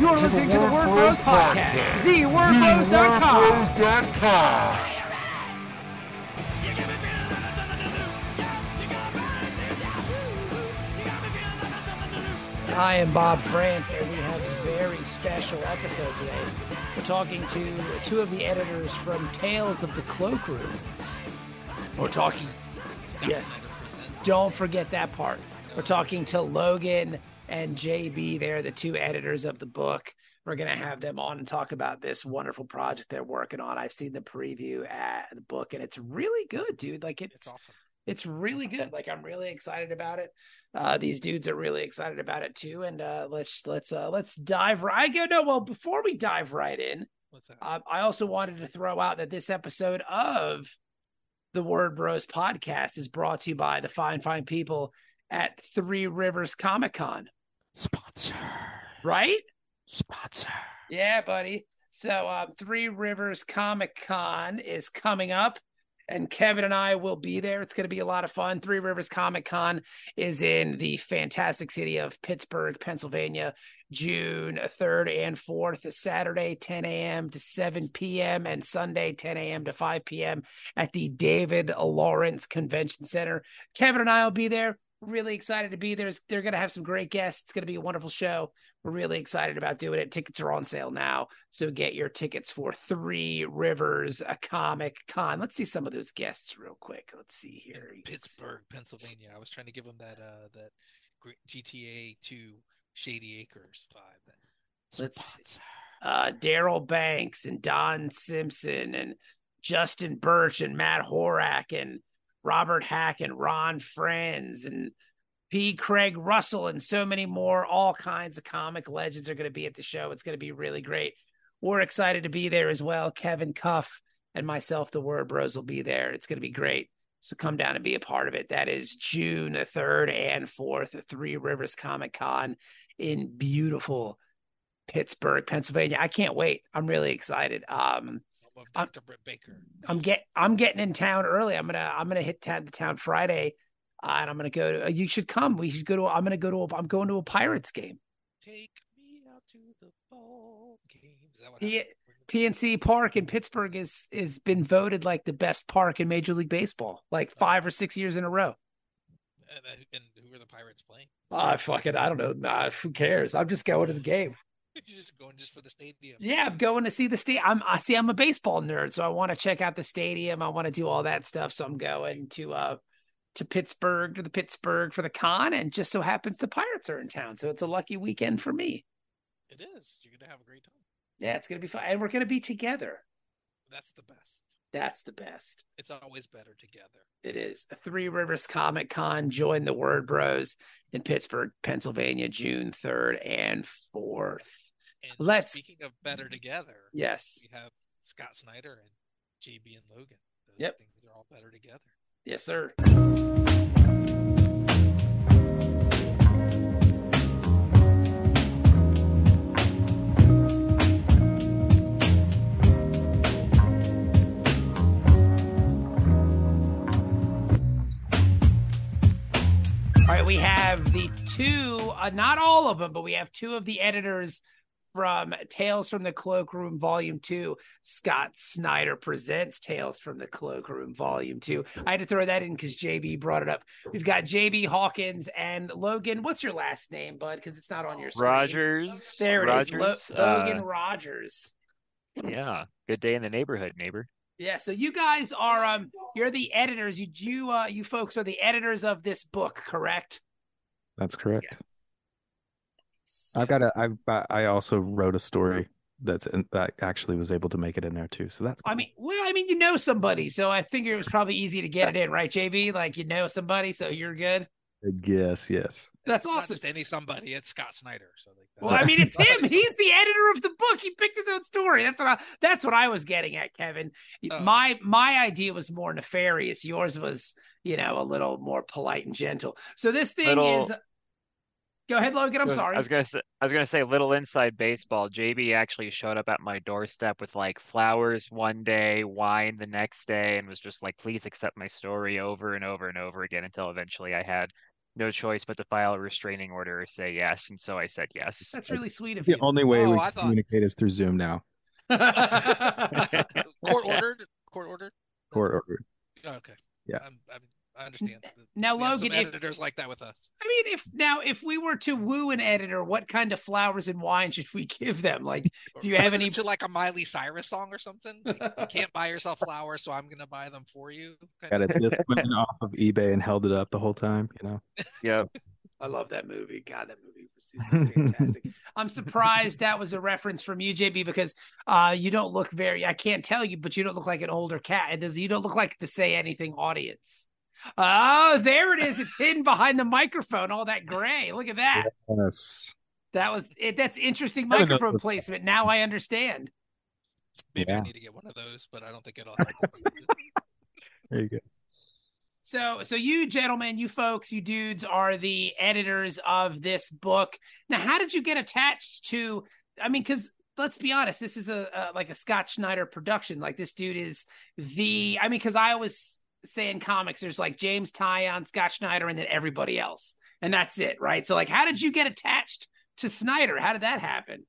You're listening to the Word Bros Podcast, the wordbros.com. TheWordBros.com. I am Bob Frantz, and we have a very special episode today. We're talking to two of the editors from Tales of the Cloakroom. We're talking, yes, don't forget that part. We're talking to Logan and JB. They're the two editors of the book. We're going to have them on and talk about this wonderful project they're working on. I've seen the preview at the book, and it's really good, dude. Like it's, It's awesome. it's really good. Like I'm really excited about it. Uh, these dudes are really excited about it too. And uh, let's let's uh, let's dive right. I go no. Well, before we dive right in, What's that? uh, I also wanted to throw out that this episode of the Word Bros podcast is brought to you by the fine fine people at Three Rivers Comic Con. Sponsor. Right? Sponsor. Yeah, buddy. So um, Three Rivers Comic Con is coming up, and Kevin and I will be there. It's going to be a lot of fun. Three Rivers Comic Con is in the fantastic city of Pittsburgh, Pennsylvania, June 3rd and 4th, Saturday, 10 a.m. to 7 p.m., and Sunday, 10 a.m. to 5 p.m. at the David Lawrence Convention Center. Kevin and I will be there. Really excited to be there. They're going to have some great guests. It's going to be a wonderful show. We're really excited about doing it. Tickets are on sale now. So get your tickets for Three Rivers, a Comic Con. Let's see some of those guests real quick. Let's see here. See- Pittsburgh, Pennsylvania. I was trying to give them that uh that GTA 2 Shady Acres vibe. Let's- uh, Darryl Banks and Don Simpson and Justin Birch and Matt Horak and Robert Hack and Ron Frenz and P. Craig Russell and so many more. All kinds of comic legends are going to be at the show. It's going to be really great. We're excited to be there as well. Kevin Cuff and myself, the Word Bros, will be there. It's going to be great. So come down and be a part of it. That is June the 3rd and 4th, at Three Rivers Comic Con in beautiful Pittsburgh, Pennsylvania. I can't wait. I'm really excited. Um, Of I'm- Dr. Britt Baker. I'm get I'm getting in town early. I'm gonna I'm gonna hit town the town Friday, uh, and I'm gonna go to. You should come. We should go to. I'm gonna go to. A, I'm going to a Pirates game. Take me out to the ball game. Is that what PNC Park in Pittsburgh is is been voted like the best park in Major League Baseball, like five or six years in a row. And, uh, and who are the Pirates playing? I Ah, fucking, I don't know. Nah, who cares? I'm just going to the game. You're just going just for the stadium. Yeah, I'm going to see the state. I'm I see. I'm a baseball nerd, so I want to check out the stadium. I want to do all that stuff. So I'm going to uh to Pittsburgh to the Pittsburgh for the con, and just so happens the Pirates are in town, so it's a lucky weekend for me. It is. You're gonna have a great time. Yeah, it's gonna be fun, and we're gonna be together. That's the best. That's the best. It's always better together. It is a Three Rivers Comic Con. Join the Word Bros in Pittsburgh, Pennsylvania, June third and fourth. And Let's- speaking of better together, Yes, we have Scott Snyder and JB and Logan. Those Yep. things are all better together. yes, sir. All right, we have the two, uh, not all of them, but we have two of the editors from Tales from the Cloakroom Volume 2. Scott Snyder presents Tales from the Cloakroom Volume 2. I had to throw that in because JB brought it up. We've got JB Hawkins and Logan. What's your last name, bud? Because it's not on your screen. Rogers. There it is. Rogers. Lo- Logan uh, Rogers. yeah. Good day in the neighborhood, neighbor. Yeah, so you guys are um you're the editors. You you uh you folks are the editors of this book, correct? That's correct. I've got a. I've. I also wrote a story that's in, that actually was able to make it in there too. So that's. I mean, well, I mean, you know somebody, so I figure it was probably easy to get it in, right, JB? Like you know somebody, so you're good. yes, yes. That's It's not awesome. just any somebody. It's Scott Snyder. So like, Well, I mean, it's him. He's the editor of the book. He picked his own story. That's what I, that's what I was getting at, Kevin. Oh. My my idea was more nefarious. Yours was, you know, a little more polite and gentle. So this thing Little- is. Go ahead, Logan. I'm was- sorry. I was gonna say, I was gonna say, little inside baseball. JB actually showed up at my doorstep with like flowers one day, wine the next day, and was just like, "Please accept my story over and over and over again," until eventually I had no choice but to file a restraining order or say yes, and so I said yes. That's really sweet of The you. only way Oh, we thought- communicate is through Zoom now. Court ordered. Court ordered. Court ordered. Oh, okay. Yeah. I'm, I'm, I understand. Now, We have some Logan, if- editors like that with us. I mean, if now if we were to woo an editor, what kind of flowers and wine should we give them? Like, Do you have any- to like a Miley Cyrus song or something? Like, you can't buy yourself flowers, so I'm gonna buy them for you. Got it just went off of eBay and held it up the whole time. You know. Yep. I love that movie. God, that movie was it's fantastic. I'm surprised that was a reference from you, JB, because uh, you don't look very. I can't tell you, but you don't look like an older cat. It does. You don't look like the say anything audience. Oh, there it is. It's hidden behind the microphone. All that gray. Look at that. Yes. That was it. That's interesting I don't know microphone placement. Now I understand. Maybe I need to get one of those, but I don't think it'll help. There you go. So, so you gentlemen, you folks, you dudes are the editors of this book. Now, how did you get attached to? I mean, because let's be honest, this is a, a like a Scott Snyder production. Like this dude is the. Mm. I mean, because I always say in comics, there's like James Tynion, Scott Snyder, and then everybody else, and that's it, right? So, like, how did you get attached to Snyder? How did that happen?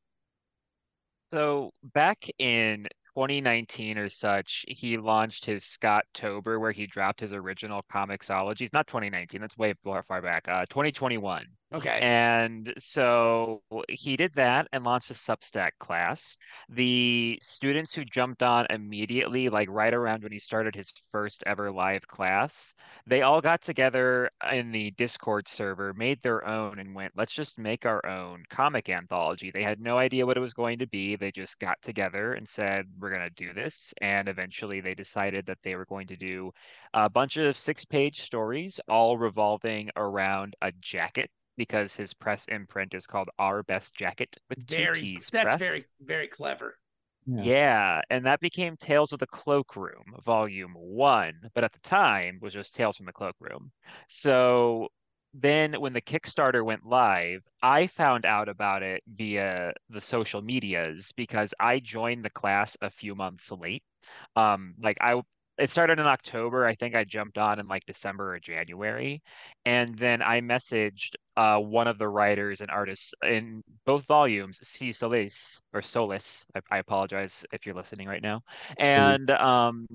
So back in 2019 or such, he launched his Scott Tober, where he dropped his original comicsologies. Not 2019, that's way far, far back. Uh, 2021. Okay, And so he did that and launched a Substack class. The students who jumped on immediately, like right around when he started his first ever live class, they all got together in the Discord server, made their own, and went, let's just make our own comic anthology. They had no idea what it was going to be. They just got together and said, we're going to do this. And eventually they decided that they were going to do a bunch of six page stories, all revolving around a jacket because his press imprint is called Our Best Jacket with two. T's That's press. very very clever. Yeah. Yeah, and that became Tales of the Cloakroom, Volume One, but at the time was just Tales from the Cloakroom. So then when the Kickstarter went live, I found out about it via the social medias because I joined the class a few months late. Um, like I it started in October. I think I jumped on in like December or January. And then I messaged uh, one of the writers and artists in both volumes, C. Solis or Solis. I, I apologize if you're listening right now. And um,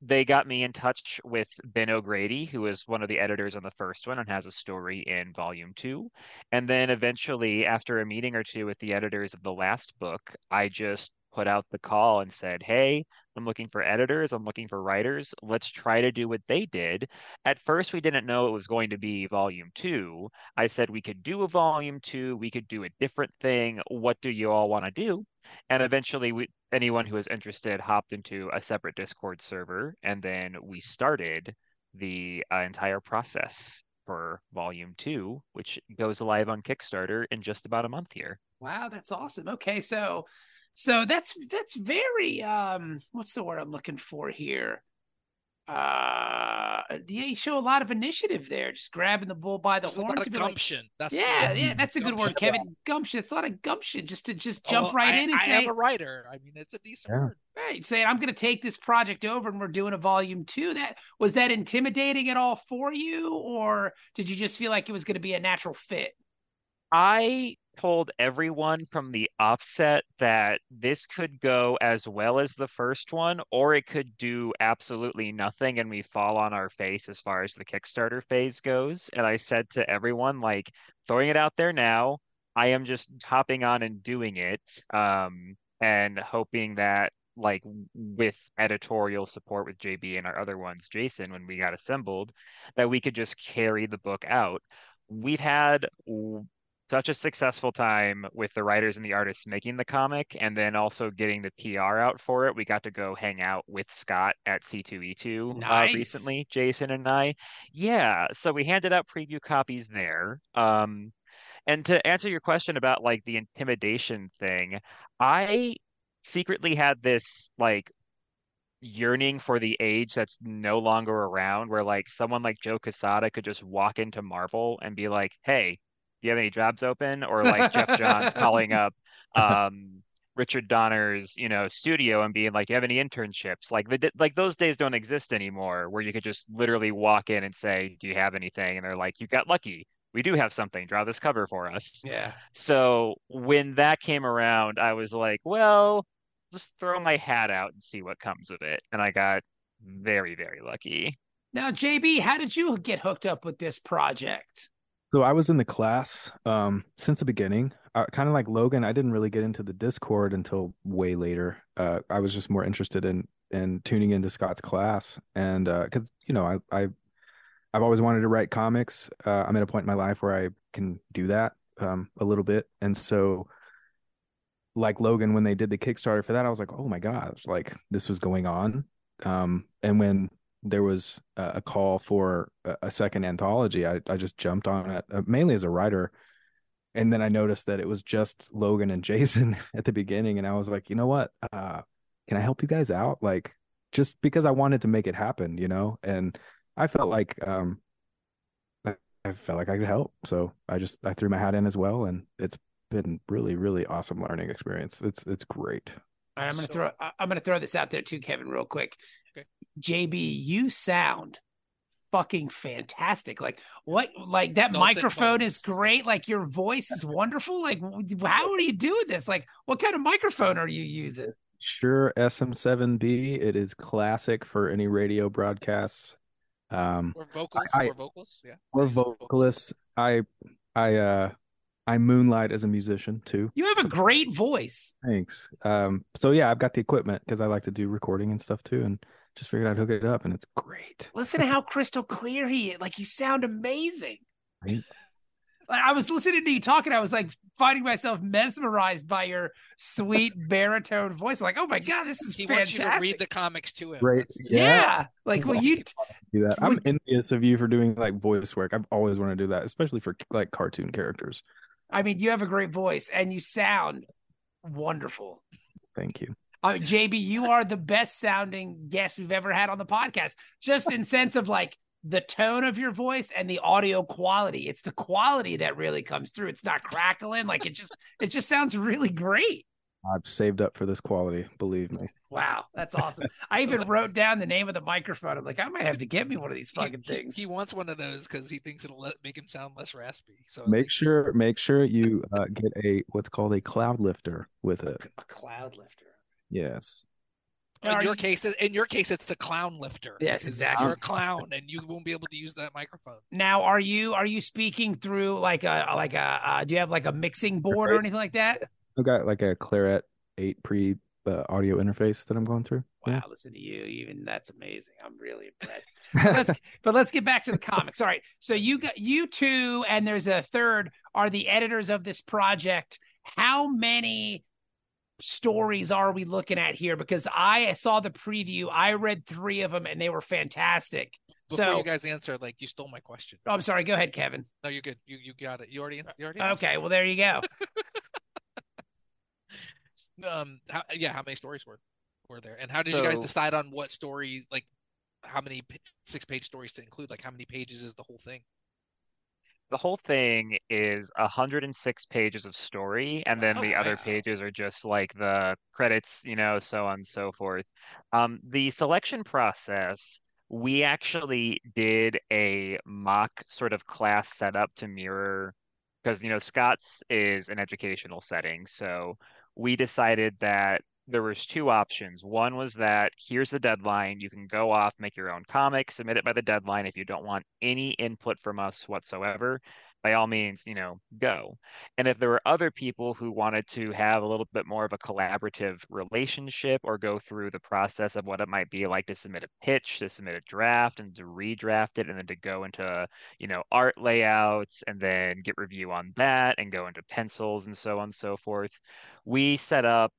they got me in touch with Ben O'Grady, who is one of the editors on the first one and has a story in volume two. And then eventually, after a meeting or two with the editors of the last book, I just put out the call and said, Hey, I'm looking for editors. I'm looking for writers. Let's try to do what they did. At first, we didn't know it was going to be volume two. I said we could do a volume two. We could do a different thing. What do you all want to do? And eventually, we, anyone who was interested hopped into a separate Discord server, and then we started the uh, entire process for volume two, which goes live on Kickstarter in just about a month here. Wow, that's awesome. Okay, so so that's that's very um what's the word I'm looking for here? Uh yeah, you show a lot of initiative there, just grabbing the bull by the There's a horns lot of and like, gumption. That's yeah, word. yeah, that's a good word, Kevin. Gumption. It's a lot of gumption just to just jump Oh, right I, in and I say, "I am a writer. I mean, it's a decent Yeah. word. right, saying I'm going to take this project over and we're doing a volume two. That was that intimidating at all for you, or did you just feel like it was going to be a natural fit? I told everyone from the offset that this could go as well as the first one, or it could do absolutely nothing and we fall on our face as far as the Kickstarter phase goes. And I said to everyone, like, throwing it out there now, I am just hopping on and doing it, um, and hoping that like with editorial support with JB and our other ones, Jason, when we got assembled, that we could just carry the book out. We've had such a successful time with the writers and the artists making the comic and then also getting the PR out for it. We got to go hang out with Scott at C2E2 Nice. uh, recently, Jason and I. Yeah, so we handed out preview copies there. Um, and to answer your question about like the intimidation thing, I secretly had this like yearning for the age that's no longer around where like someone like Joe Quesada could just walk into Marvel and be like, "Hey, do you have any jobs open?" or like Geoff Johns calling up um Richard Donner's, you know, studio and being like, do "You have any internships?" Like the like those days don't exist anymore, where you could just literally walk in and say, "Do you have anything?" And they're like, "You got lucky. We do have something. Draw this cover for us." Yeah. So when that came around, I was like, "Well, just throw my hat out and see what comes of it." And I got very, very lucky. Now, JB, how did you get hooked up with this project? So I was in the class um, since the beginning. Uh, kind of like Logan, I didn't really get into the Discord until way later. Uh, I was just more interested in in tuning into Scott's class, and because uh, you know, I, I I've always wanted to write comics. Uh, I'm at a point in my life where I can do that um, a little bit, and so like Logan, when they did the Kickstarter for that, I was like, oh my gosh, like this was going on. Um, and when there was a call for a second anthology, I, I just jumped on it uh, mainly as a writer. And then I noticed that it was just Logan and Jason at the beginning. And I was like, you know what? Uh, can I help you guys out? Like, just because I wanted to make it happen, you know? And I felt like, um, I, I felt like I could help. So I just, I threw my hat in as well. And it's been really, really awesome learning experience. It's, it's great. Right, I'm gonna so, throw I'm gonna throw this out there too, Kevin, real quick. Okay. JB, you sound fucking fantastic. Like what? Like that no microphone is great. Like your voice is wonderful. Like how are you doing this? Like what kind of microphone are you using? Shure, SM7B. It is classic for any radio broadcasts. Um, or vocals. I, or vocals. Yeah. Or vocalists. I I uh I moonlight as a musician too. You have a great voice. Thanks. Um, so yeah, I've got the equipment because I like to do recording and stuff too, and just figured I'd hook it up, and it's great. Listen to how crystal clear he is. Like you sound amazing. Right? Like I was listening to you talking, I was like finding myself mesmerized by your sweet baritone voice. Like, oh my god, this is he fantastic. wants you to read the comics to him. Great. Yeah. yeah. Like, well, you do that. I'm envious of you for doing like voice work. I've always wanted to do that, especially for like cartoon characters. I mean, you have a great voice and you sound wonderful. Thank you. Uh, JB, you are the best sounding guest we've ever had on the podcast. Just in sense of like the tone of your voice and the audio quality. It's the quality that really comes through. It's not crackling. Like it just it just sounds really great. I've saved up for this quality, believe me. Wow, that's awesome. I even wrote down the name of the microphone. I'm like, I might have to get me one of these fucking he, things. He, he, wants one of those because he thinks it'll let, make him sound less raspy. So make sure make sure you uh, get a what's called a cloud lifter with it. A, a cloud lifter. Yes. in your you... case, in your case, it's a clown lifter. Yes, exactly. You're a clown, and you won't be able to use that microphone. Now, are you are you speaking through like a like a uh, do you have like a mixing board or anything like that? I've got like a Clarett eight pre uh, audio interface that I'm going through. Wow, yeah. listen to you. Even that's amazing. I'm really impressed. but, let's, but let's get back to the comics. All right. So you got you two, and there's a third are the editors of this project. How many stories are we looking at here? Because I saw the preview, I read three of them, and they were fantastic. Before so, you guys answer, like you stole my question. Oh, I'm sorry. Go ahead, Kevin. No, you're good. You you got it. You already you already. Okay. Well, there you go. um how, yeah how many stories were were there and how did so, you guys decide on what story like how many six page stories to include like how many pages is the whole thing the whole thing is 106 pages of story and then oh, the nice. other pages are just like the credits you know so on and so forth um, the selection process we actually did a mock sort of class setup to mirror because you know scott's is an educational setting so we decided that there was two options. One was that here's the deadline. You can go off, make your own comic, submit it by the deadline. If you don't want any input from us whatsoever, by all means, you know, go. And if there were other people who wanted to have a little bit more of a collaborative relationship or go through the process of what it might be like to submit a pitch, to submit a draft and to redraft it and then to go into, you know, art layouts and then get review on that and go into pencils and so on and so forth, we set up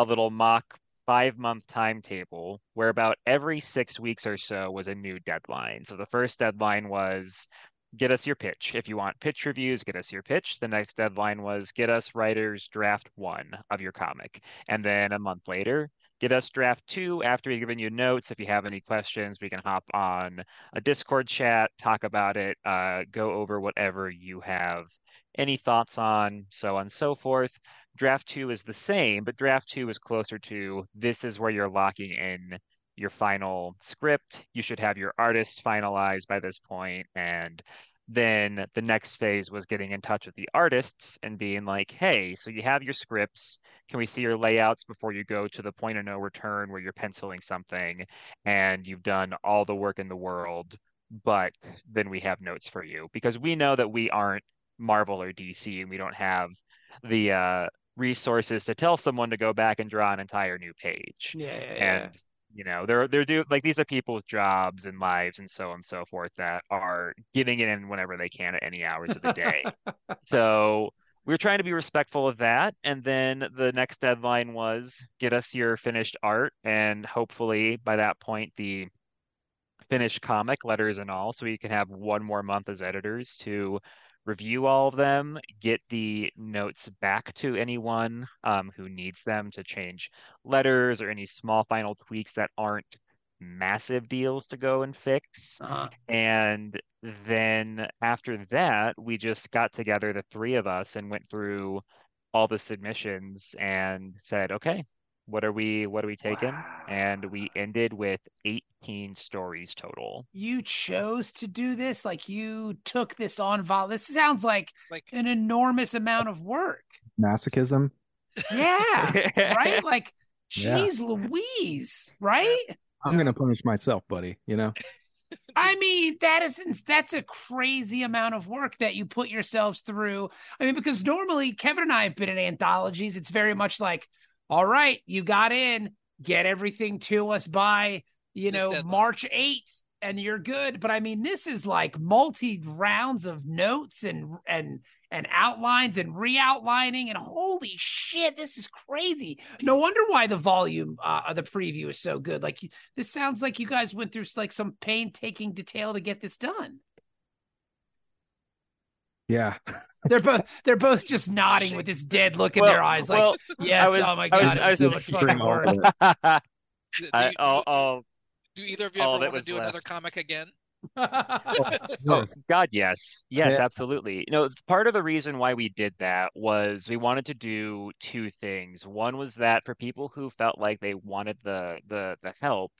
a little mock five month timetable where about every six weeks or so was a new deadline. So the first deadline was get us your pitch. If you want pitch reviews, get us your pitch. The next deadline was get us writers draft one of your comic. And then a month later, get us draft two after we've given you notes. If you have any questions, we can hop on a Discord chat, talk about it, uh, go over whatever you have any thoughts on, so on and so forth. Draft two is the same, but draft two is closer to this is where you're locking in your final script. You should have your artist finalized by this point, and then the next phase was getting in touch with the artists and being like, hey, so you have your scripts. Can we see your layouts before you go to the point of no return where you're penciling something and you've done all the work in the world, but then we have notes for you? Because we know that we aren't Marvel or DC and we don't have the uh, resources to tell someone to go back and draw an entire new page. Yeah, yeah, yeah. And you know they're they're do like these are people's jobs and lives and so on and so forth that are getting it in whenever they can at any hours of the day so we are trying to be respectful of that and then the next deadline was get us your finished art and hopefully by that point the finished comic letters and all so we can have one more month as editors to review all of them, get the notes back to anyone um, who needs them to change letters or any small final tweaks that aren't massive deals to go and fix. Uh-huh. And then after that, we just got together, the three of us, and went through all the submissions and said, okay, what are we what are we taking wow. and we ended with 18 stories total you chose to do this like you took this on vol this sounds like, like an enormous amount of work masochism yeah right like jeez yeah. louise right i'm gonna punish myself buddy you know I mean, that is that's a crazy amount of work that you put yourselves through. I mean, because normally Kevin and I have been in anthologies. It's very much like, all right, you got in, get everything to us by, you know, March 8th and you're good. But I mean, this is like multi rounds of notes and, and, and outlines and re-outlining and holy shit this is crazy. No wonder why the volume uh the preview is so good. Like this sounds like you guys went through like some painstaking detail to get this done yeah. they're both they're both just nodding with this dead look in well, their eyes, like, well, yes, was, oh my god, was, was, so much fucking work. I, I'll, I'll, do either of you ever want to do left. another comic again? oh, oh God, yes, yes, yeah. absolutely. You know, part of the reason why we did that was we wanted to do two things. One was that for people who felt like they wanted the the the help,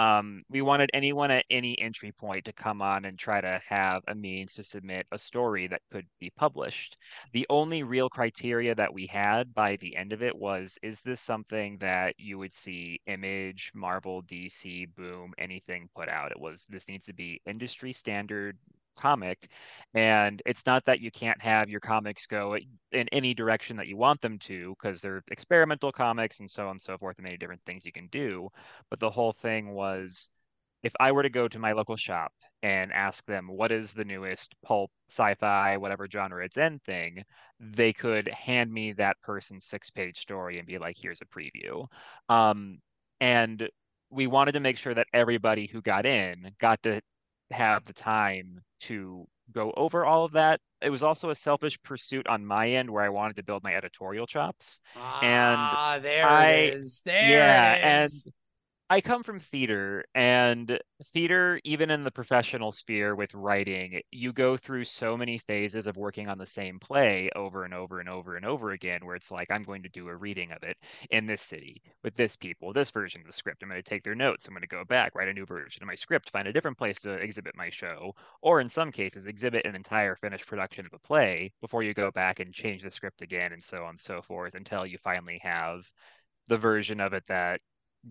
um, we wanted anyone at any entry point to come on and try to have a means to submit a story that could be published. The only real criteria that we had by the end of it was is this something that you would see Image, Marvel, DC, Boom, anything put out? It was this needs to be industry standard comic and it's not that you can't have your comics go in any direction that you want them to because they're experimental comics and so on and so forth and many different things you can do but the whole thing was if i were to go to my local shop and ask them what is the newest pulp sci-fi whatever genre it's in thing? they could hand me that person's six page story and be like here's a preview. Um, and we wanted to make sure that everybody who got in got to have the time to go over all of that. It was also a selfish pursuit on my end where I wanted to build my editorial chops. Ah, and there I, it is. There yeah, and I come from theater, and theater, even in the professional sphere with writing, you go through so many phases of working on the same play over and over and over and over again, where it's like, I'm going to do a reading of it in this city with this people, this version of the script. I'm going to take their notes. I'm going to go back, write a new version of my script, find a different place to exhibit my show, or in some cases, exhibit an entire finished production of a play before you go back and change the script again, and so on and so forth until you finally have the version of it that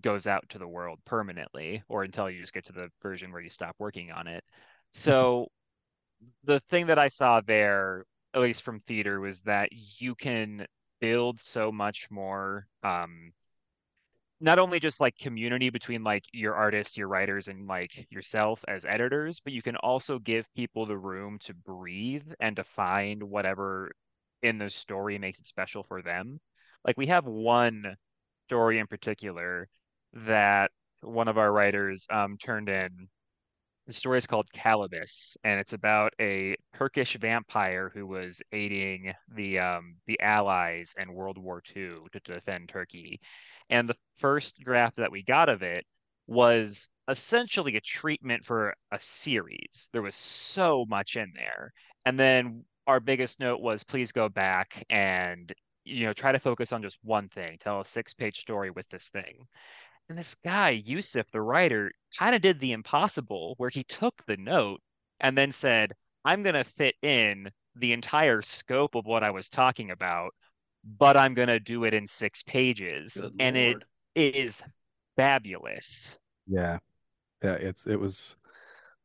goes out to the world permanently or until you just get to the version where you stop working on it. So the thing that I saw there, at least from theater, was that you can build so much more um not only just like community between like your artists, your writers, and like yourself as editors, but you can also give people the room to breathe and to find whatever in the story makes it special for them. Like we have one story in particular that one of our writers um, turned in. The story is called Calibus, and it's about a Turkish vampire who was aiding the um, the Allies in World War II to defend Turkey. And the first draft that we got of it was essentially a treatment for a series. There was so much in there. And then our biggest note was please go back and you know, try to focus on just one thing, tell a six page story with this thing. And this guy, Yusuf, the writer, kind of did the impossible where he took the note and then said, I'm going to fit in the entire scope of what I was talking about, but I'm going to do it in six pages. Good and Lord. it is fabulous. Yeah. Yeah, it's it was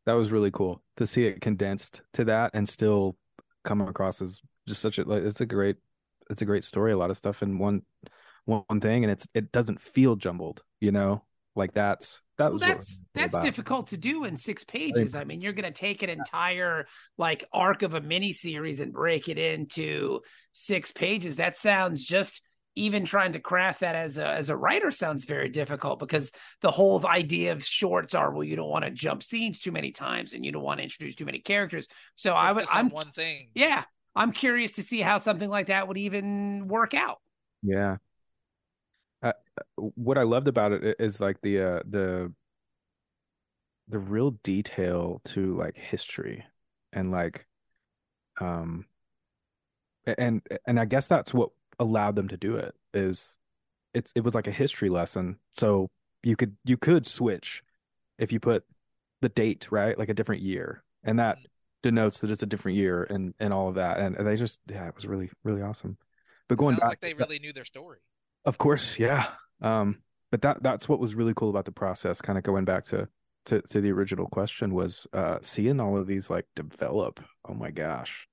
that was really cool to see it condensed to that and still come across as just such a like it's a great it's a great story, a lot of stuff in one one thing and it's it doesn't feel jumbled, you know? Like that's that Well, was what that's that's about. difficult to do in six pages. I mean, you're going to take an entire like arc of a mini series and break it into six pages. That sounds just even trying to craft that as a as a writer sounds very difficult because the whole idea of shorts are well, you don't want to jump scenes too many times and you don't want to introduce too many characters. So I would I'm one thing. yeah, I'm curious to see how something like that would even work out. Yeah. What I loved about it is like the uh the the real detail to like history and like um and and I guess that's what allowed them to do it is it's it was like a history lesson. So you could you could switch if you put the date, right? Like a different year. And that denotes that it's a different year and and all of that. And, and they just yeah, it was really really awesome. But It going sounds back like they really knew their story. of course, yeah. Um, but that that's what was really cool about the process, kind of going back to to to the original question was uh seeing all of these like develop. Oh my gosh.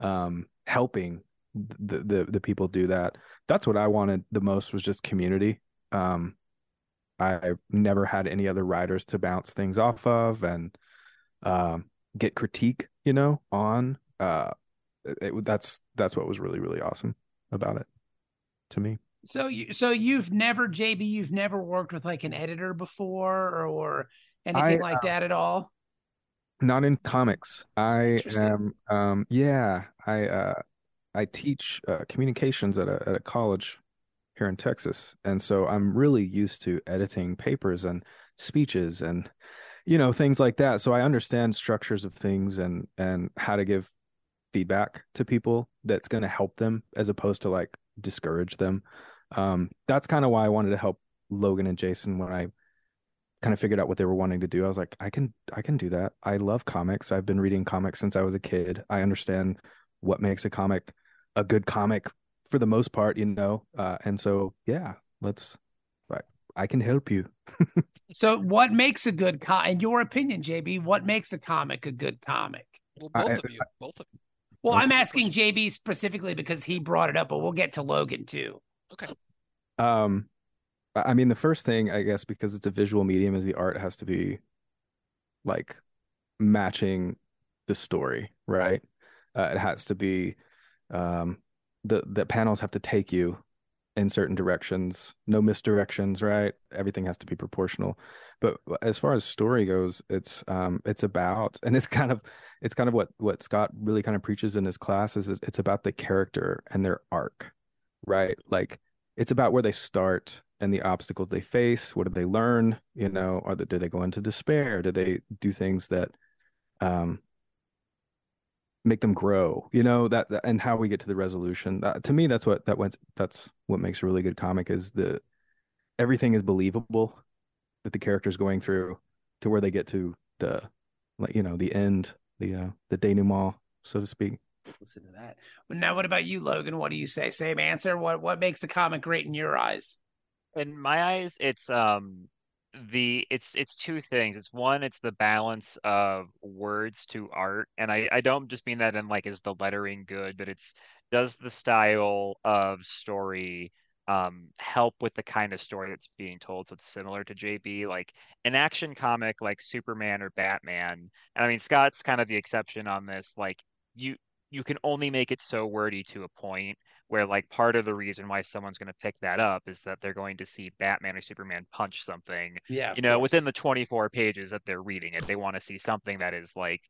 Um helping the the the people do that. That's what I wanted the most was just community. Um I never had any other writers to bounce things off of and um get critique, you know, on uh it, it- that's that's what was really really awesome about it to me. So you so you've never JB, you've never worked with like an editor before or, or anything I, like that at all? Not in comics. I am um yeah, I uh I teach uh, communications at a at a college here in Texas. And so I'm really used to editing papers and speeches and you know things like that. So I understand structures of things and and how to give feedback to people that's going to help them as opposed to like discourage them. Um that's kind of why I wanted to help Logan and Jason when I kind of figured out what they were wanting to do. I was like, I can I can do that. I love comics. I've been reading comics since I was a kid. I understand what makes a comic a good comic for the most part, you know. Uh, and so yeah, let's right. I can help you. So what makes a good com in your opinion, JB, what makes a comic a good comic? Well, both I- of you, both of you. Well, I'm asking JB specifically because he brought it up, but we'll get to Logan too. Okay. Um I I mean the first thing I guess because it's a visual medium is the art has to be like matching the story, right? Uh, it has to be um the the panels have to take you in certain directions, no misdirections, right? Everything has to be proportional. But as far as story goes, it's um it's about and it's kind of it's kind of what what Scott really kind of preaches in his classes is it's about the character and their arc, right? Like it's about where they start and the obstacles they face. What do they learn? You know, or do they go into despair? Do they do things that um make them grow? You know that, that- and how we get to the resolution. Uh, to me, that's what that went. That's what makes a really good comic is the everything is believable that the character's going through to where they get to the like you know the end, the uh the denouement, so to speak. Listen to that. Now, what about you, Logan? What do you say? Same answer. What what makes a comic great in your eyes? In my eyes, it's um the it's it's two things. It's one, it's the balance of words to art, and I I don't just mean that in like is the lettering good, but it's does the style of story um help with the kind of story that's being told? So it's similar to JB like an action comic like Superman or Batman. And I mean Scott's kind of the exception on this like you you can only make it so wordy to a point where like part of the reason why someone's going to pick that up is that they're going to see Batman or Superman punch something Yeah, you know within the 24 pages that they're reading it. They want to see something that is like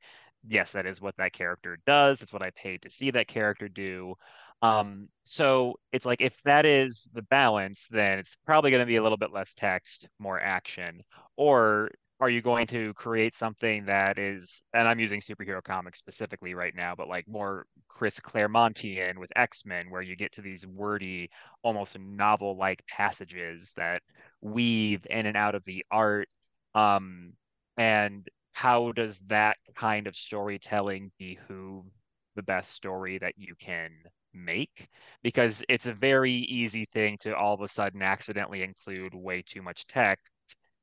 yes that is what that character does. It's what I paid to see that character do. Um so it's like if that is the balance then it's probably going to be a little bit less text more action or are you going to create something that is and i'm using superhero comics specifically right now but like more chris claremontian with x-men where you get to these wordy almost novel like passages that weave in and out of the art um and how does that kind of storytelling behoove the best story that you can make? Because it's a very easy thing to all of a sudden accidentally include way too much text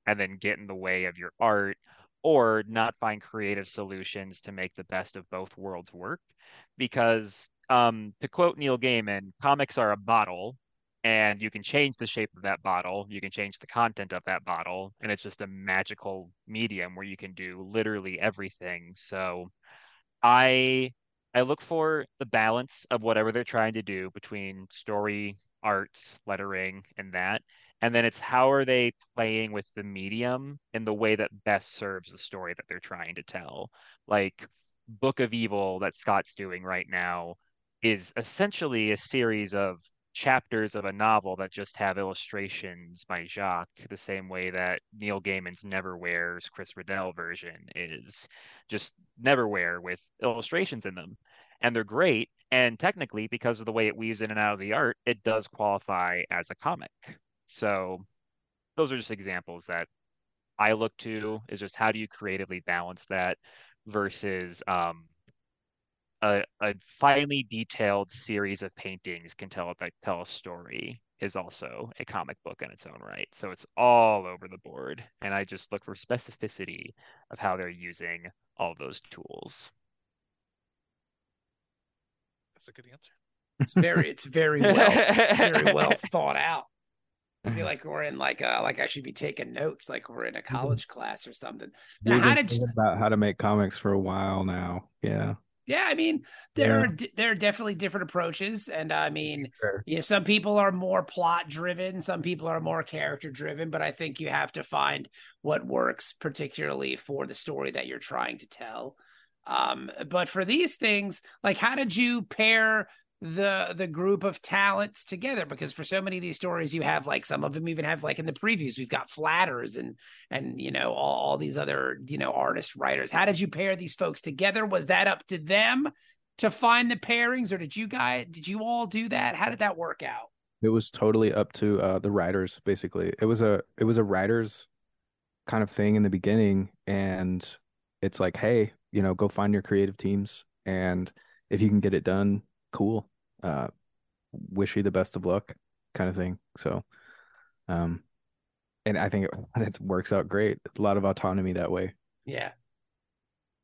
and then get in the way of your art or not find creative solutions to make the best of both worlds work. Because um, to quote neil gaiman comics are a bottle and you can change the shape of that bottle. You can change the content of that bottle and it's just a magical medium where you can do literally everything. So i I look for the balance of whatever they're trying to do between story, arts, lettering, and that. And then it's how are they playing with the medium in the way that best serves the story that they're trying to tell. Like Book of Evil that Scott's doing right now is essentially a series of chapters of a novel that just have illustrations by Jock, the same way that Neil Gaiman's Neverwhere's Chris Riddell version is just Neverwhere with illustrations in them. And they're great. And technically, because of the way it weaves in and out of the art, it does qualify as a comic. So those are just examples that I look to is just how do you creatively balance that versus um, a, a finely detailed series of paintings can tell a, tell a story is also a comic book in its own right. So it's all over the board. And I just look for specificity of how they're using all those tools. That's a good answer. It's very it's very well it's very well thought out. I feel like we're in like uh like I should be taking notes like we're in a college class or something. Now, how did you about how to make comics for a while now? Yeah. Yeah, I mean, there yeah. are there are definitely different approaches, and I mean, sure. you know, some people are more plot driven, some people are more character driven, but I think you have to find what works particularly for the story that you're trying to tell. Um, but for these things, like, how did you pair the the group of talents together because for so many of these stories you have like some of them even have like in the previews we've got flatters and and you know all, all these other you know artists writers. How did you pair these folks together? Was that up to them to find the pairings or did you guys did you all do that? How did that work out? It was totally up to uh the writers basically. It was a it was a writers kind of thing in the beginning and it's like hey you know go find your creative teams and if you can get it done cool. Uh, wish you the best of luck, kind of thing. So, um, and I think it, it works out great. A lot of autonomy that way. Yeah,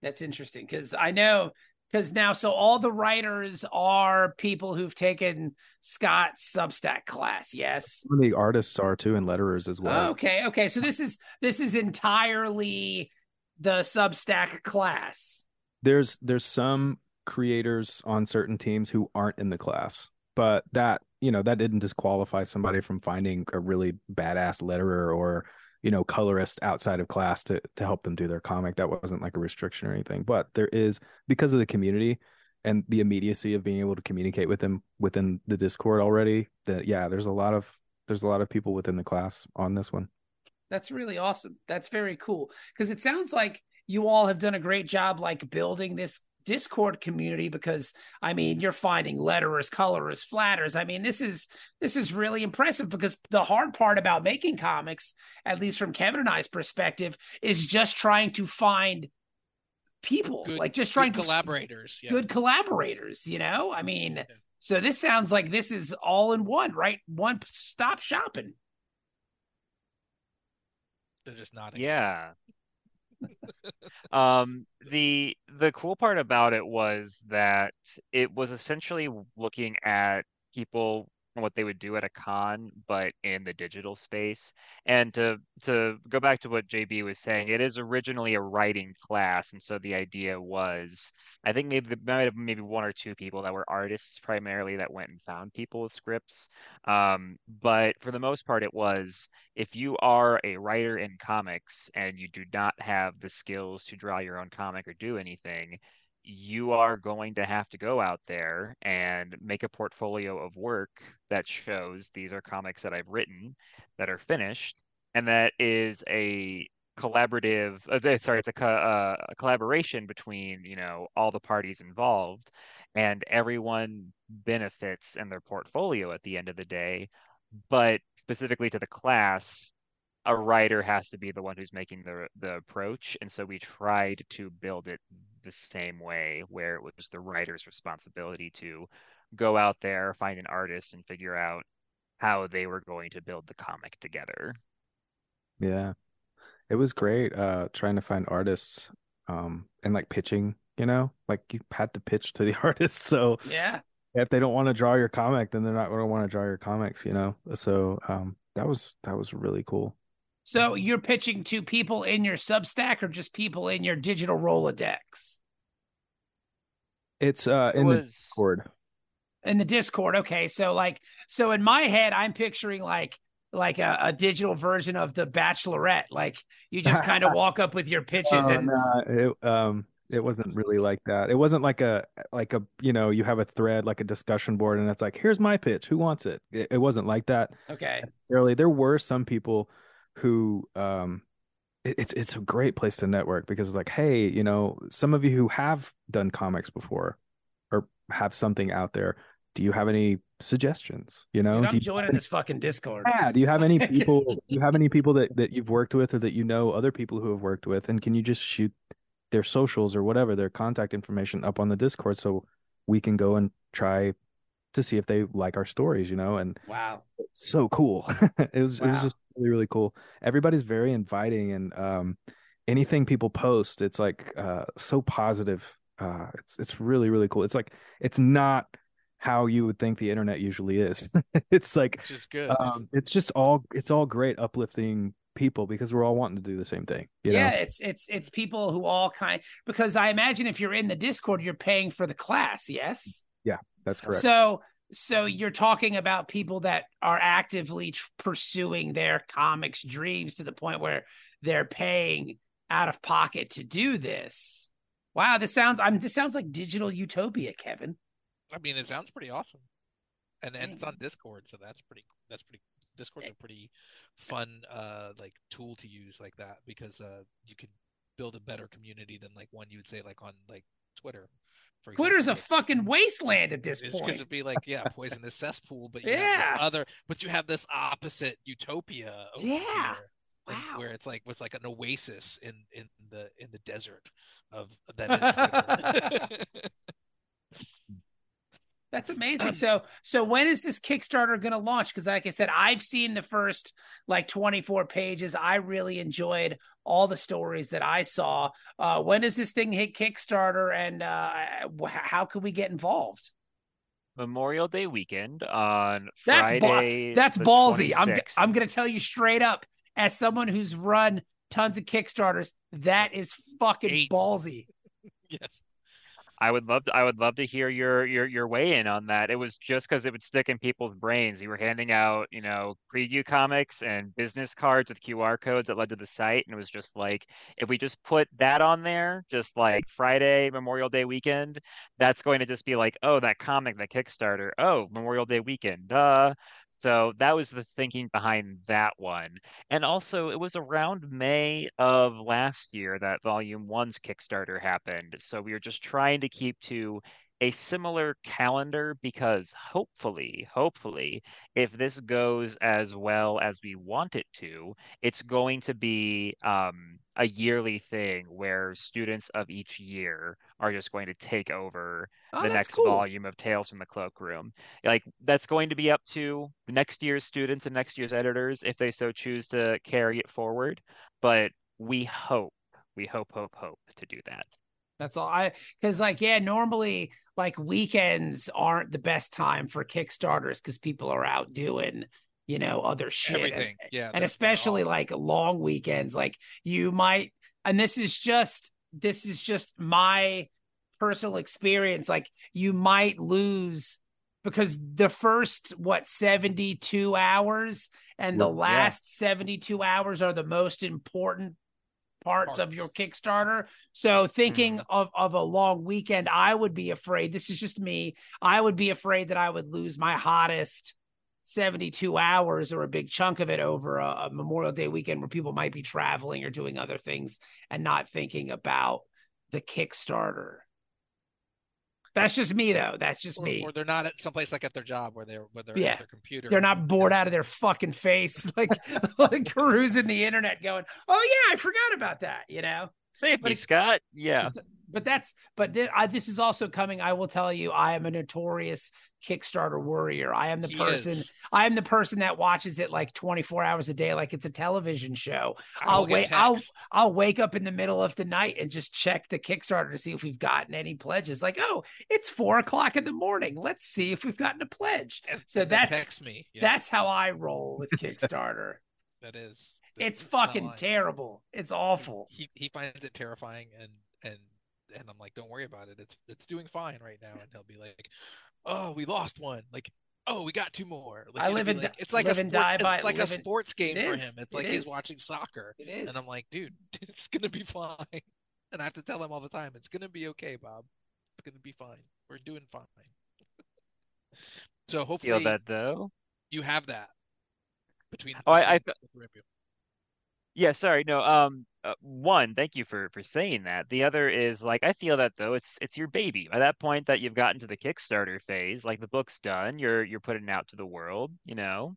that's interesting because I know because now so all the writers are people who've taken Scott's Substack class. Yes, the artists are too, and letterers as well. Okay, okay. So this is this is entirely the Substack class. There's there's some creators on certain teams who aren't in the class. But that, you know, that didn't disqualify somebody from finding a really badass letterer or, you know, colorist outside of class to to help them do their comic. That wasn't like a restriction or anything. But there is because of the community and the immediacy of being able to communicate with them within the Discord already, that yeah, there's a lot of there's a lot of people within the class on this one. That's really awesome. That's very cool. Because it sounds like you all have done a great job like building this discord community because i mean you're finding letterers colorers flatters. I mean this is this is really impressive because the hard part about making comics at least from kevin and i's perspective is just trying to find people good, like just trying collaborators to, yeah. good collaborators you know? I mm-hmm. mean yeah. so this sounds like this is all in one right? One stop shopping. They're just nodding. Yeah um, the the cool part about it was that it was essentially looking at people what they would do at a con, but in the digital space. And to to go back to what JB was saying, it is originally a writing class, and so the idea was, I think maybe might have maybe one or two people that were artists primarily that went and found people with scripts. Um, but for the most part, it was if you are a writer in comics and you do not have the skills to draw your own comic or do anything you are going to have to go out there and make a portfolio of work that shows these are comics that I've written that are finished and that is a collaborative uh, sorry it's a, co- uh, a collaboration between you know all the parties involved and everyone benefits in their portfolio at the end of the day but specifically to the class a writer has to be the one who's making the the approach. And so we tried to build it the same way where it was the writer's responsibility to go out there find an artist and figure out how they were going to build the comic together. Yeah. It was great uh trying to find artists um and like pitching you know? Like you had to pitch to the artists. So yeah. if they don't want to draw your comic then they're not going to want to draw your comics you know? So um that was that was really cool so you're pitching to people in your substack or just people in your digital rolodex it's uh in was... the discord in the discord okay so like so in my head i'm picturing like like a, a, digital version of the Bachelorette. Like you just kind of walk up with your pitches oh, and no, it, um it wasn't really like that. It wasn't like a like a you know you have a thread like a discussion board and it's like here's my pitch. Who wants it? It, it wasn't like that. Okay. Really, there were some people who um it, it's it's a great place to network because it's like hey you know some of you who have done comics before or have something out there do you have any suggestions? You know Dude, I'm you, joining this fucking discord. Yeah do you have any people do you have any people that that you've worked with or that you know other people who have worked with? And can you just shoot their socials or whatever their contact information up on the discord so we can go and try to see if they like our stories you know and wow so cool it was wow. it was just really really cool everybody's very inviting and um anything people post it's like uh so positive uh it's it's really really cool it's like it's not how you would think the internet usually is. it's like Which is good. Um, it's just all it's all great uplifting people because we're all wanting to do the same thing. yeah, know? it's it's it's people who all kind because I imagine if you're in the Discord, you're paying for the class. Yes. Yeah, that's correct. So so you're talking about people that are actively tr- pursuing their comics dreams to the point where they're paying out of pocket to do this. Wow, this sounds I'm this sounds like digital utopia, Kevin. I mean, it sounds pretty awesome, and and it's on Discord, so that's pretty. That's pretty. Discord's a pretty fun, uh, like tool to use like that because uh, you can build a better community than like one you would say like on like Twitter. Twitter's a fucking wasteland at this it's point. Because it'd be like, yeah, poisonous cesspool, but you yeah. have this other, but you have this opposite utopia. yeah. Wow. Where it's like was like an oasis in in the in the desert of that is. That's amazing. So, so when is this Kickstarter going to launch? Because, like I said, I've seen the first like 24 pages. I really enjoyed all the stories that I saw. Uh, when does this thing hit Kickstarter, and uh, how can we get involved? Memorial Day weekend on that's Friday. Ba- that's ballsy. 26th. I'm I'm going to tell you straight up, as someone who's run tons of Kickstarters, that is fucking Eight. ballsy. yes. I would love to, I would love to hear your your your weigh in on that. It was just because it would stick in people's brains. You were handing out, you know, preview comics and business cards with QR codes that led to the site, and it was just like if we just put that on there, just like Friday Memorial Day weekend, that's going to just be like, oh, that comic, that Kickstarter, oh, Memorial Day weekend, duh. So that was the thinking behind that one. And also, it was around May of last year that Volume 1's Kickstarter happened. So we were just trying to keep to a similar calendar because hopefully, hopefully, if this goes as well as we want it to, it's going to be um, a yearly thing where students of each year are just going to take over oh, the next cool. volume of Tales from the Cloakroom. Like that's going to be up to next year's students and next year's editors if they so choose to carry it forward. But we hope, we hope, hope, hope to do that. That's all I because like yeah, normally like weekends aren't the best time for Kickstarters because people are out doing you know other shit. Everything, and, yeah, and especially like long weekends. Like you might, and this is just this is just my personal experience. Like you might lose because the first what 72 hours and the last yeah. 72 hours are the most important parts, of your Kickstarter. So thinking mm. of of a long weekend, I would be afraid. This is just me. I would be afraid that I would lose my hottest 72 hours or a big chunk of it over a, a, Memorial Day weekend where people might be traveling or doing other things and not thinking about the Kickstarter. That's just me though. That's just or, me. Or they're not at someplace like at their job where they're where they're Yeah. at their computer. They're not bored out of their fucking face, like like cruising the internet, going, "Oh yeah, I forgot about that," you know. Save But me, Scott. Yeah. But that's but th- I, this is also coming. I will tell you, I am a notorious Kickstarter worrier. I am the He person. is. I am the person that watches it like 24 hours a day, like it's a television show. I will wait. I'll. I'll wake up in the middle of the night and just check the Kickstarter to see if we've gotten any pledges. Like, oh, it's four o'clock in the morning. Let's see if we've gotten a pledge. So that's- text me. That's how I roll with Kickstarter. that is. it's It's fucking terrible. It's awful. He he finds it terrifying, and and and I'm like, don't worry about it. It's it's doing fine right now, and he'll be like, oh, we lost one. Like. Oh, we got two more. Like, I live be and like, it's like a sports. die by- it's like a live and- sports game for is, him. It's it like he's is. watching soccer, It is. and I'm like, dude, it's gonna be fine. And I have to tell him all the time, it's gonna be okay, Bob. It's gonna be fine. We're doing fine. so hopefully Feel hopefully that though. you have that between. Oh, I- I between the three of you. Yeah, sorry. No, um, uh, one, thank you for for saying that. The other is like I feel that though it's it's your baby. By that point that you've gotten to the Kickstarter phase, like the book's done, you're you're putting it out to the world, you know.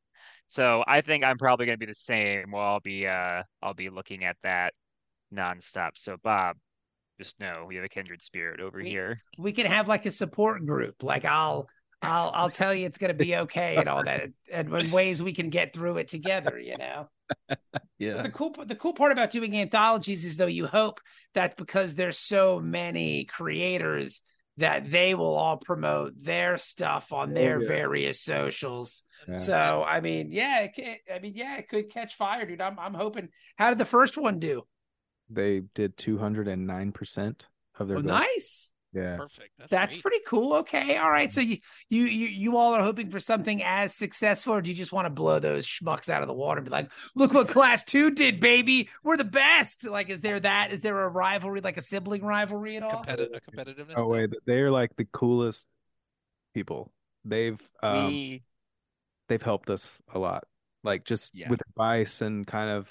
So I think I'm probably gonna be the same. Well, I'll be uh I'll be looking at that nonstop. So Bob, just know we have a kindred spirit over We- here. we can have like a support group. Like I'll I'll I'll tell you it's gonna be okay and all that and, ways we can get through it together, you know. But Yeah. the cool the cool part about doing anthologies is though you hope that because there's so many creators that they will all promote their stuff on Oh, their yeah. various socials. Yeah. So I mean, yeah, it I mean, yeah, it could catch fire, dude. I'm I'm hoping. How did the first one do? They did 209% of their oh, Well, nice. Yeah. Perfect. That's, That's great. pretty cool. Okay. All right. So you, you you you all are hoping for something as successful, or do you just want to blow those schmucks out of the water and be like, look what class two did, baby. We're the best. Like, is there that? Is there a rivalry, like a sibling rivalry at all? Competi- a competitiveness. Oh wait, they're like the coolest people. They've um we they've helped us a lot. Like just Yeah. with advice and kind of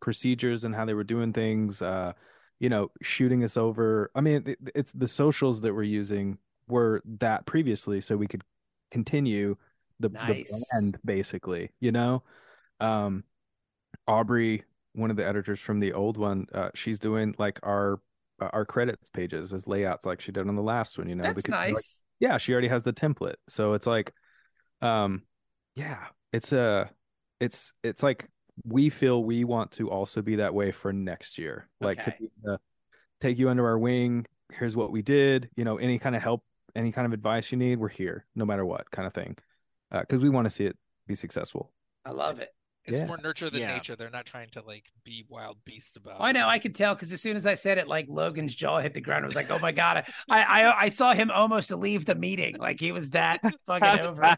procedures and how they were doing things uh you know, shooting us over. I mean, it, it's the socials that we're using were that previously so we could continue the Nice. the brand basically, you know. Um Aubrey, one of the editors from the old one, uh, she's doing like our uh, our credits pages as layouts like she did on the last one, you know. That's because, like, nice. yeah, she already has the template. So it's like um yeah, it's a it's it's like we feel we want to also be that way for next year. Like to Okay. be the- take you under our wing. Here's what we did, you know, any kind of help, any kind of advice you need, we're here no matter what kind of thing. Uh, cuz we want to see it be successful. I love it. It's Yeah. more nurture than Yeah. nature. They're not trying to like be wild beasts about. I know. I could tell because as soon as I said it, like Logan's jaw hit the ground. I was like, "Oh my god!" I I, I saw him almost leave the meeting. Like he was that fucking over. like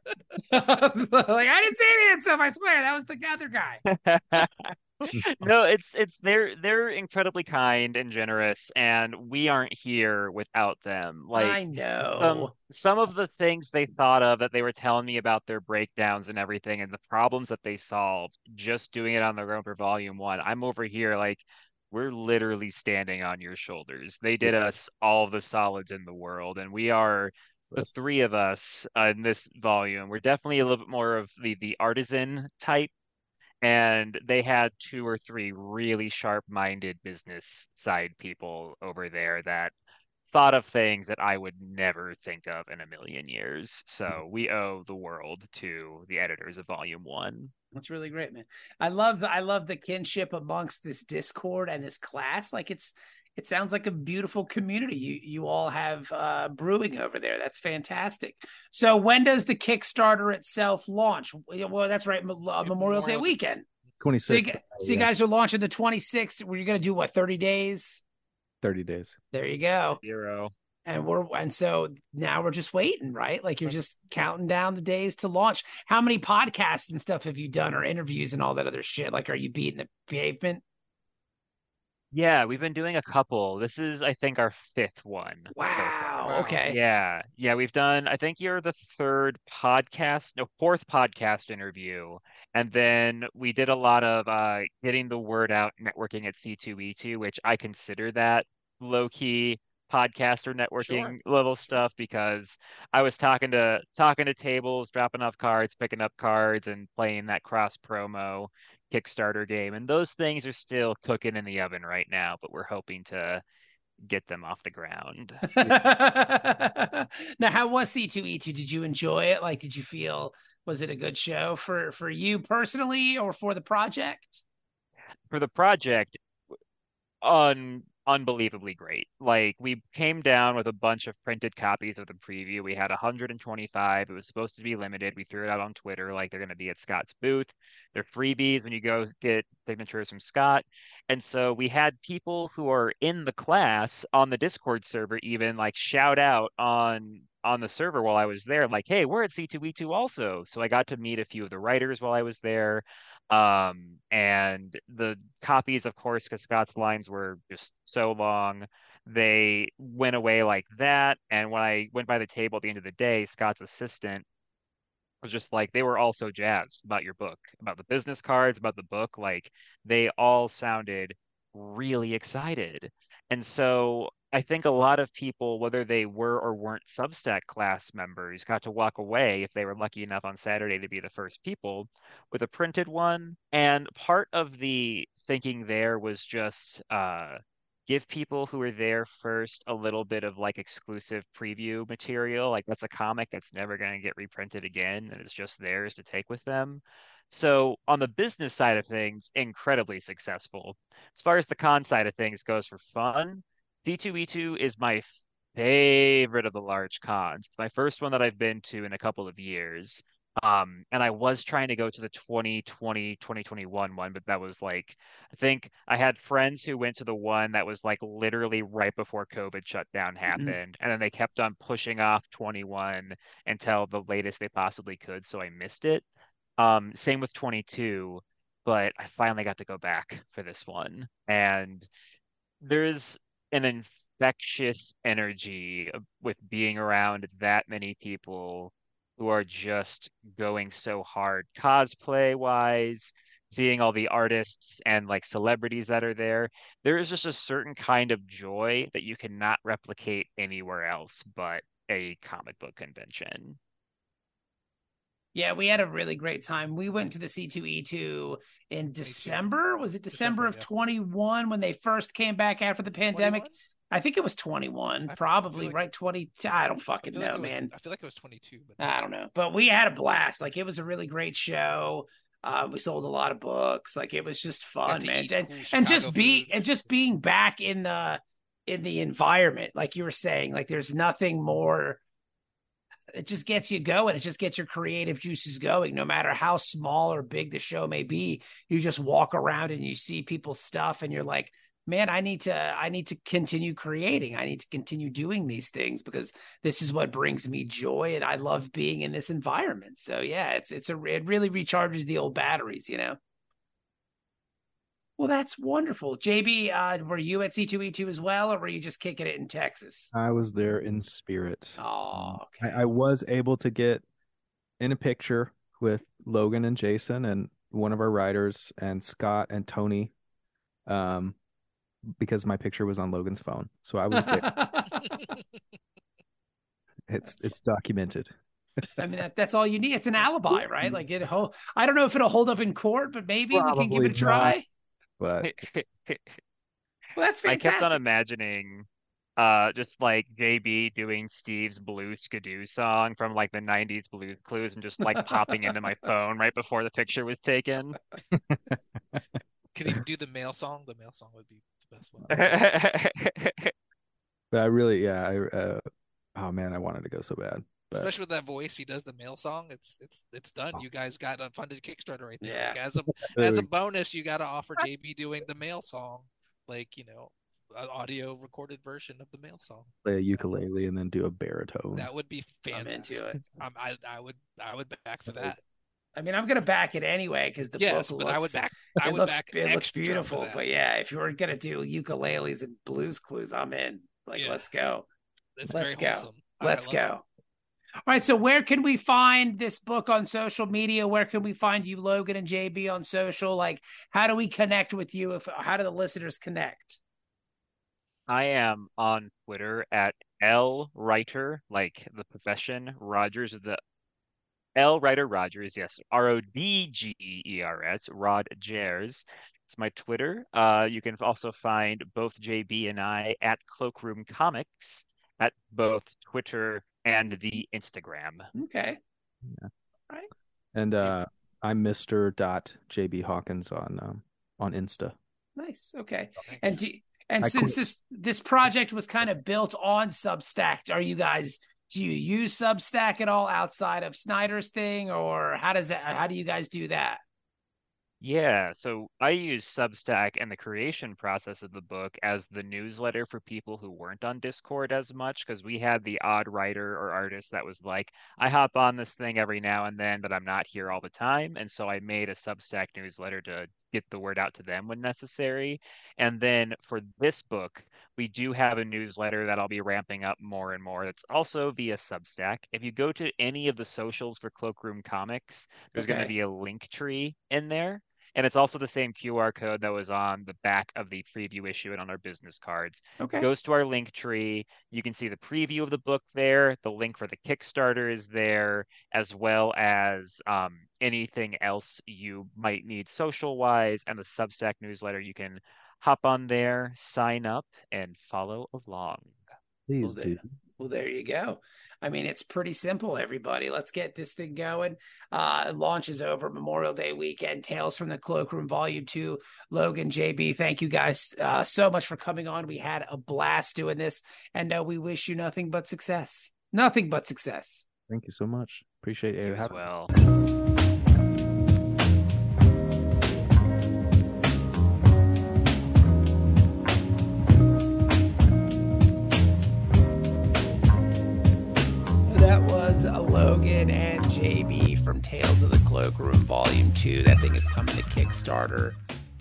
I didn't say any of that stuff. I swear that was the other guy. no, it's it's they're they're incredibly kind and generous, and we aren't here without them. Like I know. um, some of the things they thought of that they were telling me about their breakdowns and everything and the problems that they solved just doing it on their own for volume one. I'm over here like we're literally standing on your shoulders. They did us all the solids in the world, and we are the three of us uh, in this volume. We're definitely a little bit more of the the artisan type and they had two or three really sharp-minded business side people over there that thought of things that I would never think of in a million years. So we owe the world to the editors of Volume One. That's really great, man. I love the I love the kinship amongst this Discord and this class. Like it's it sounds like a beautiful community you you all have uh brewing over there. That's fantastic. So when does the Kickstarter itself launch? Well, that's right, uh, Memorial Day Memorial Day. weekend. 26 So you, gu- so you yeah, guys are launching the 26th. Where you're going to do what 30 days? 30 days. There you go. Zero. And we're and so now we're just waiting, right? Like you're just counting down the days to launch. How many podcasts and stuff have you done or interviews and all that other shit? Like are you beating the pavement? Yeah, we've been doing a couple. This is, I think, our fifth one Wow. Wow. Okay. Yeah, yeah, we've done, I think you're the third podcast, no, fourth podcast interview. And then we did a lot of uh getting the word out, networking at C2E2, which I consider that low-key podcast or Sure. networking level stuff because I was talking to talking to tables, dropping off cards, picking up cards, and playing that cross promo Kickstarter game. And those things are still cooking in the oven right now, but we're hoping to get them off the ground. now, how was C2E2? Did you enjoy it? Like, did you feel was it a good show for for you personally or for the project? For the project, un unbelievably great. Like we came down with a bunch of printed copies of the preview. We had 125. It was supposed to be limited. We threw it out on Twitter like they're going to be at Scott's booth. They're freebies when you go get signatures from Scott. And so we had people who are in the class on the Discord server even like shout out on on the server while I was there like, "Hey, we're at C2E2 also." So I got to meet a few of the writers while I was there. Um, and the copies, of course, because Scott's lines were just so long, they went away like that. And when I went by the table at the end of the day, Scott's assistant was just like, they were all so jazzed about your book, about the business cards, about the book. Like they all sounded really excited. And so I think a lot of people, whether they were or weren't Substack class members, got to walk away if they were lucky enough on Saturday to be the first people with a printed one. And part of the thinking there was just uh, give people who were there first a little bit of like exclusive preview material. Like that's a comic that's never going to get reprinted again, and it's just theirs to take with them. So on the business side of things, incredibly successful. As far as the con side of things goes for fun, C2E2 is my favorite of the large cons. It's my first one that I've been to in a couple of years. Um, and I was trying to go to the 2020, 2021 one, but that was like, I think I had friends who went to the one that was like literally right before COVID shutdown happened. And then they kept on pushing off 21 until the latest they possibly could. So I missed it. Um, same with 22, but I finally got to go back for this one. And there's an infectious energy with being around that many people who are just going so hard cosplay wise, seeing all the artists and like celebrities that are there. There is just a certain kind of joy that you cannot replicate anywhere else but a comic book convention. Yeah, we had a really great time. We went to the C2E2 in December. Was it December, December, of yeah. 21 when they first came back after the pandemic? 21? I think it was 21, I probably like- right 20. I don't fucking feel know, like was, man. I feel like it was 22, but I don't know, but we had a blast. Like it was a really great show. Uh, we sold a lot of books. Like it was just fun, man. eat And, cool and just be food. and just being back in the in the environment, like you were saying. Like there's nothing more. It just gets you going. It just gets your creative juices going. No matter how small or big the show may be, you just walk around and you see people's stuff, and you're like, man, I need to I need to continue creating. I need to continue doing these things because this is what brings me joy and I love being in this environment. So yeah, it's it's a it really recharges the old batteries, you know. Well, that's wonderful. JB, uh, were you at C2E2 as well, or were you just kicking it in Texas? I was there in spirit. Oh, okay. I, I was able to get in a picture with Logan and Jason and one of our writers and Scott and Tony, um, because my picture was on Logan's phone. So I was there. It's it's documented. I mean, that, that's all you need. It's an alibi, right? Like it. Ho- I don't know if it'll hold up in court, but maybe we can give it a Probably try. But Well, that's fantastic. I kept on imagining uh just like JB doing Steve's Blue Skidoo song from like the 90s Blues Clues and just like popping into my phone right before the picture was taken. Can he do the mail song? The mail song would be the best one. but I really yeah I uh, oh man I wanted to go so bad. But Especially with that voice, he does the mail song. It's it's it's done. Oh. You guys got a funded Kickstarter right there. Yeah. Like as a as a bonus, you got to offer JB doing the mail song, like you know, an audio recorded version of the mail song. play a ukulele and then do a baritone. That would be I'm fantastic. into it. I'm, I I would I would back for that. I mean, I'm gonna back it anyway because the yes, book but looks, I would back. I it would looks back. it looks extra for beautiful. But yeah, if you were gonna do ukuleles and blues clues, I'm in. Like, Yeah. let's go. That's let's very go. wholesome. I- I Let's love go. All right. So where can we find this book on social media? Where can we find you, Logan and JB on social? Like, how do we connect with you? If how do the listeners connect? I am on Twitter at L Writer, like the profession. Rodgers of the L Writer Rodgers, yes, R O D G E E R S, Rod Jers. It's my Twitter. Uh, you can also find both JB and I at Cloakroom Comics at both Twitter and the Instagram. Okay. Yeah. Right. And uh, I'm Mr. Dot JB Hawkins on um, on Insta. Nice. Okay. Oh, And do, and I since quit. this this project was kind of built on Substack, are you guys do you use Substack at all outside of Snyder's thing, or how does that? How do you guys do that? Yeah, so I use Substack and the creation process of the book as the newsletter for people who weren't on Discord as much because we had the odd writer or artist that was like, I hop on this thing every now and then, but I'm not here all the time. And so I made a Substack newsletter to get the word out to them when necessary. And then for this book, we do have a newsletter that I'll be ramping up more and more. That's also via Substack. If you go to any of the socials for Cloakroom Comics, there's going to be a link tree in there. And it's also the same QR code that was on the back of the preview issue and on our business cards. Okay. Goes to our link tree. You can see the preview of the book there. The link for the Kickstarter is there, as well as um, anything else you might need social wise. And the Substack newsletter, you can hop on there, sign up, and follow along. Please Well, do. there, well, there you go. I mean, it's pretty simple, everybody. Let's get this thing going. Uh, launches over Memorial Day weekend. Tales from the Cloakroom Volume 2. Logan, JB, thank you guys uh, so much for coming on. We had a blast doing this, and uh, we wish you nothing but success. Nothing but success. Thank you so much. Appreciate it. You as having me. well. That was Logan and JB from Tales of the Cloakroom Volume 2. That thing is coming to Kickstarter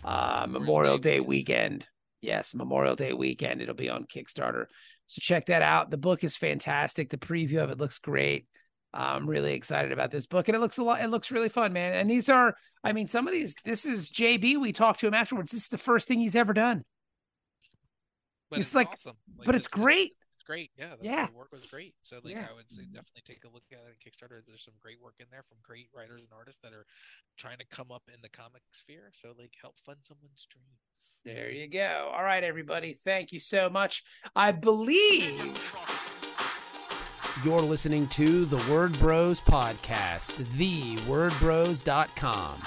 uh, Memorial Day weekend. Yes, Memorial Day weekend. It'll be on Kickstarter. So check that out. The book is fantastic. The preview of it looks great. I'm really excited about this book, and it looks a lot. It looks really fun, man. And these are, I mean, some of these. This is JB. We talked to him afterwards. This is the first thing he's ever done. But it's it's, like- awesome. Like, but it's great. It's great. Yeah. The, Yeah. The work was great. So like Yeah. I would say definitely take a look at it on Kickstarter. There's some great work in there from great writers and artists that are trying to come up in the comic sphere. So like help fund someone's dreams. There you go. All right, everybody. Thank you so much. I believe you're listening to the Word Bros podcast, thewordbros.com.